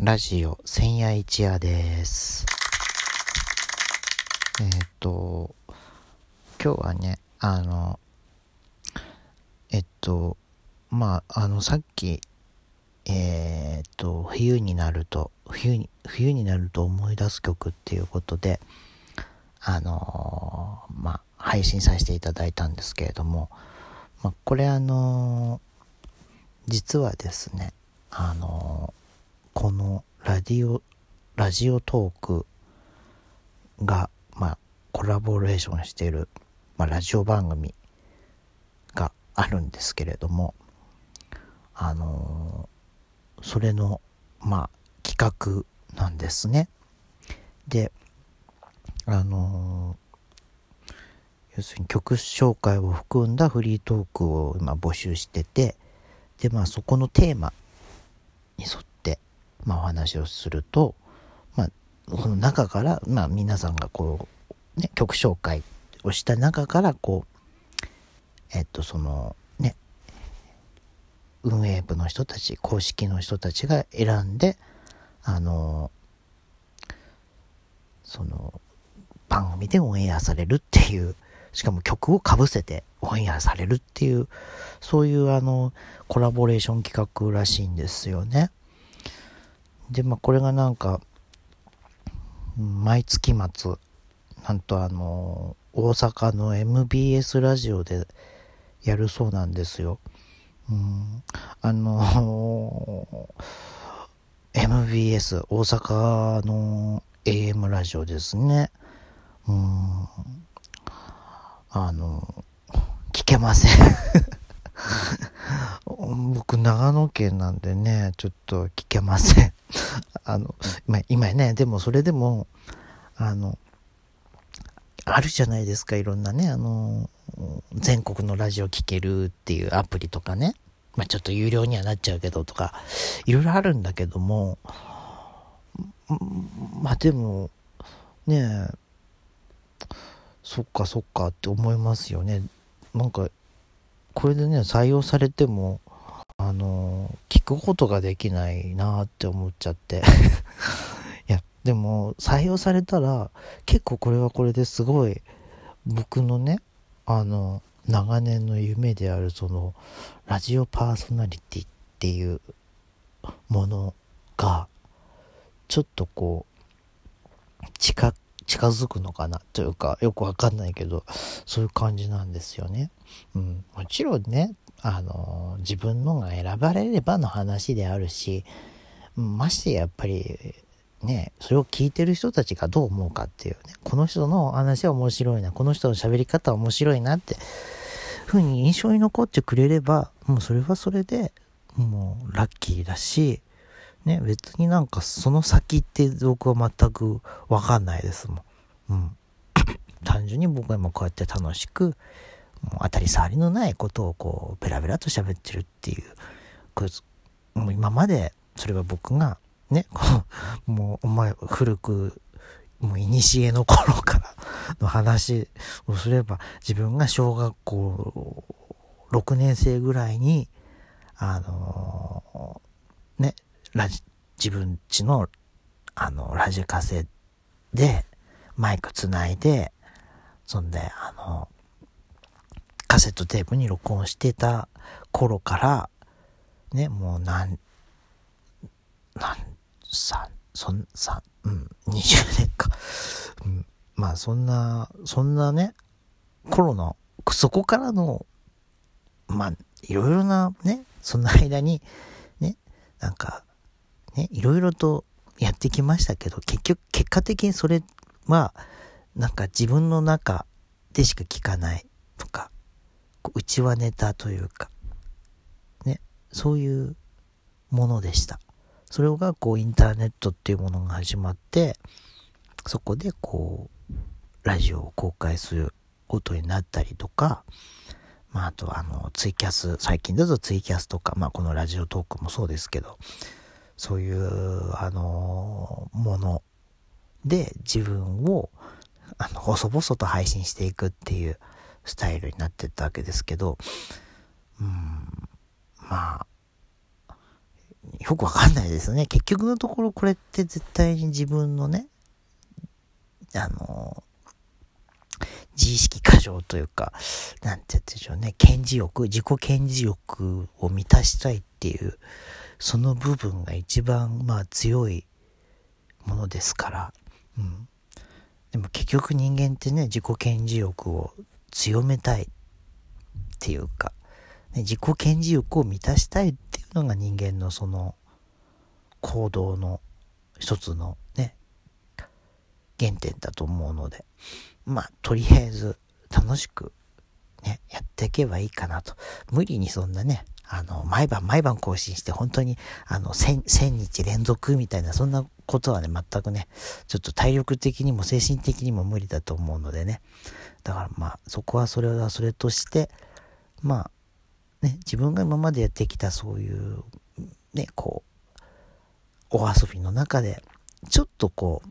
ラジオ千夜一夜です。えっ、と、今日はね、あの、えっと、まあ、あの、さっき、えっと、冬になると、冬に、冬になると思い出す曲っていうことで、あのまあ、配信させていただいたんですけれども、まあ、これあの実はですね、あのこのラディオ、ラジオトークが、まあ、コラボレーションしている、まあ、ラジオ番組があるんですけれども、あのそれの、まあ、企画なんですね。で、あの要するに曲紹介を含んだフリートークを今募集してて、で、まあそこのテーマに沿っ、まあお話をすると、まあこの中から、まあ皆さんがこう、ね、曲紹介をした中から、こう、えっと、その、ね、運営部の人たち、公式の人たちが選んで、あの、その、番組でオンエアされるっていう、しかも曲をかぶせてオンエアされるっていう、そういうあの、コラボレーション企画らしいんですよね。で、まあこれがなんか、毎月末、なんとあの、大阪の MBS ラジオでやるそうなんですよ。うん、あの、MBS 大阪の AM ラジオですね。うん、あの、聞けません。僕、長野県なんでね、ちょっと聞けません。あの、今、今ね、でもそれでも、あの、あるじゃないですか、いろんなね、あの、全国のラジオ聞けるっていうアプリとかね。まあちょっと有料にはなっちゃうけどとか、いろいろあるんだけども、まあでも、ねえ、そっかそっかって思いますよね。なんか、これでね、採用されても、あの、聞くことができないなって思っちゃって。いや、でも、採用されたら、結構これはこれですごい、僕のね、あの、長年の夢である、その、ラジオパーソナリティっていうものが、ちょっとこう、近、近づくのかなというか、よくわかんないけど、そういう感じなんですよね。うん。もちろんね、あの、自分のが選ばれればの話であるし、ましてやっぱり、ね、それを聞いてる人たちがどう思うかっていうね、この人の話は面白いな、この人の喋り方は面白いなって、ふうに印象に残ってくれれば、もうそれはそれで、もうラッキーだし、ね、別になんかその先って僕は全くわかんないですもん。うん。単純に僕は今こうやって楽しく、当たり障りのないことをこう、ベラベラと喋ってるっていう、もう今までそれは僕が、ね、こうもうお前古く、もう古の頃からの話をすれば、自分が小学校6年生ぐらいに、あのーね、ラジ、自分ちの、あの、ラジカセで、マイクつないで、そんで、あの、カセットテープに録音してた頃から、ね、もうなん、なん、さ、そん、さ、うん、20年か。うん、まあ、そんな、そんなね、頃の、そこからの、まあ、いろいろなね、その間に、ね、なんか、ね、いろいろとやってきましたけど、結局、結果的にそれは、なんか自分の中でしか聞かないとか、うちはネタというか、ね、そういうものでした。それがこうインターネットっていうものが始まって、そこでこう、ラジオを公開することになったりとか、まああとあの、ツイキャス、最近だとツイキャスとか、まあこのラジオトークもそうですけど、そういう、あの、もので自分を、あの、細々と配信していくっていうスタイルになってったわけですけど、うん、まあ、よくわかんないですね。結局のところこれって絶対に自分のね、あの、自意識過剰というか、なんて言ってでしょうね、顕示欲、自己顕示欲を満たしたいっていう、その部分が一番まあ強いものですから、うん。でも結局人間ってね、自己顕示欲を強めたいっていうか、ね、自己顕示欲を満たしたいっていうのが人間のその行動の一つのね、原点だと思うので、まあ、とりあえず楽しくね、やっていけばいいかなと。無理にそんなね、あの、毎晩毎晩更新して本当に、あの、千、千日連続みたいな、そんなことはね、全くね、ちょっと体力的にも精神的にも無理だと思うのでね。だからまあ、そこはそれはそれとして、まあ、ね、自分が今までやってきたそういう、ね、こう、お遊びの中で、ちょっとこう、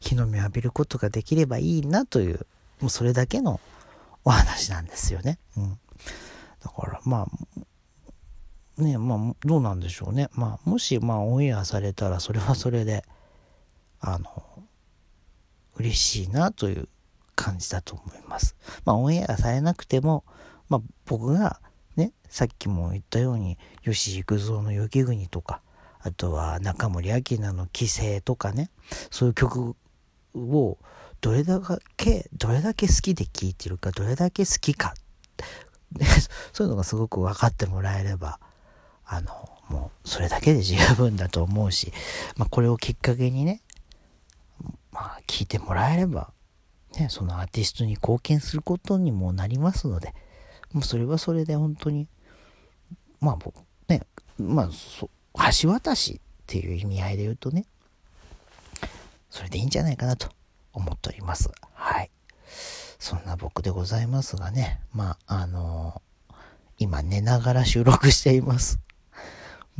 日の目を浴びることができればいいなという、もうそれだけのお話なんですよね。うん。だからまあ、ね、まあどうなんでしょうね。まあもしまあオンエアされたらそれはそれで、あの、嬉しいなという感じだと思います。まあオンエアされなくても、まあ僕がね、さっきも言ったように、吉幾三の雪国とか、あとは中森明菜の規制とかね、そういう曲をどれだけ、どれだけ好きで聴いてるか、どれだけ好きか、そういうのがすごく分かってもらえれば、あの、もうそれだけで十分だと思うし、まあこれをきっかけにね、まあ聞いてもらえれば、ね、そのアーティストに貢献することにもなりますので、もうそれはそれで本当に、まあ僕、ね、まあ、橋渡しっていう意味合いで言うとね、それでいいんじゃないかなと思っております。はい。そんな僕でございますがね、まあ、あのー、今寝ながら収録しています。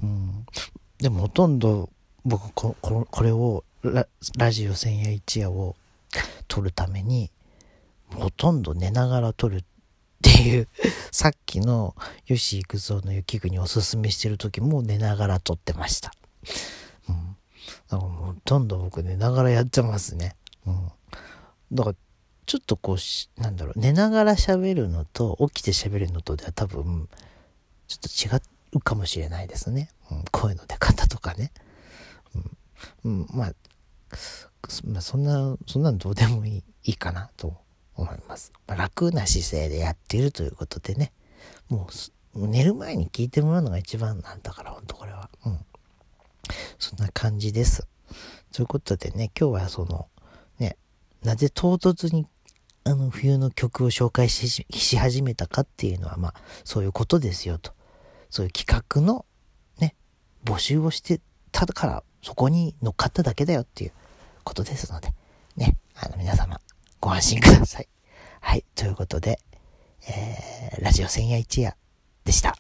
うん。でもほとんど僕こ、ここれをラ、ラジオ千夜一夜を撮るために、ほとんど寝ながら撮るっていう さっきの吉幾三の雪国おすすめしてる時も寝ながら撮ってました。うん。だからほとんど僕寝ながらやってますね。うん。だから、ちょっとこう、なんだろう、寝ながら喋るのと起きて喋るのとでは多分、ちょっと違うかもしれないですね。うん、声の出方とかね。うん、うん、まあ、まあ、そんな、そんなのどうでもいいいいかなと思います。まあ、楽な姿勢でやっているということでね、もう寝る前に聞いてもらうのが一番なんだから、ほんとこれは。うん。そんな感じです。ということでね、今日はその、ね、なぜ唐突にあの冬の曲を紹介しし始めたかっていうのは、まあ、そういうことですよと。そういう企画のね、募集をしてたから、そこに乗っかっただけだよっていうことですので、ね、あの皆様、ご安心ください。はい、ということで、えー、ラジオ千夜一夜でした。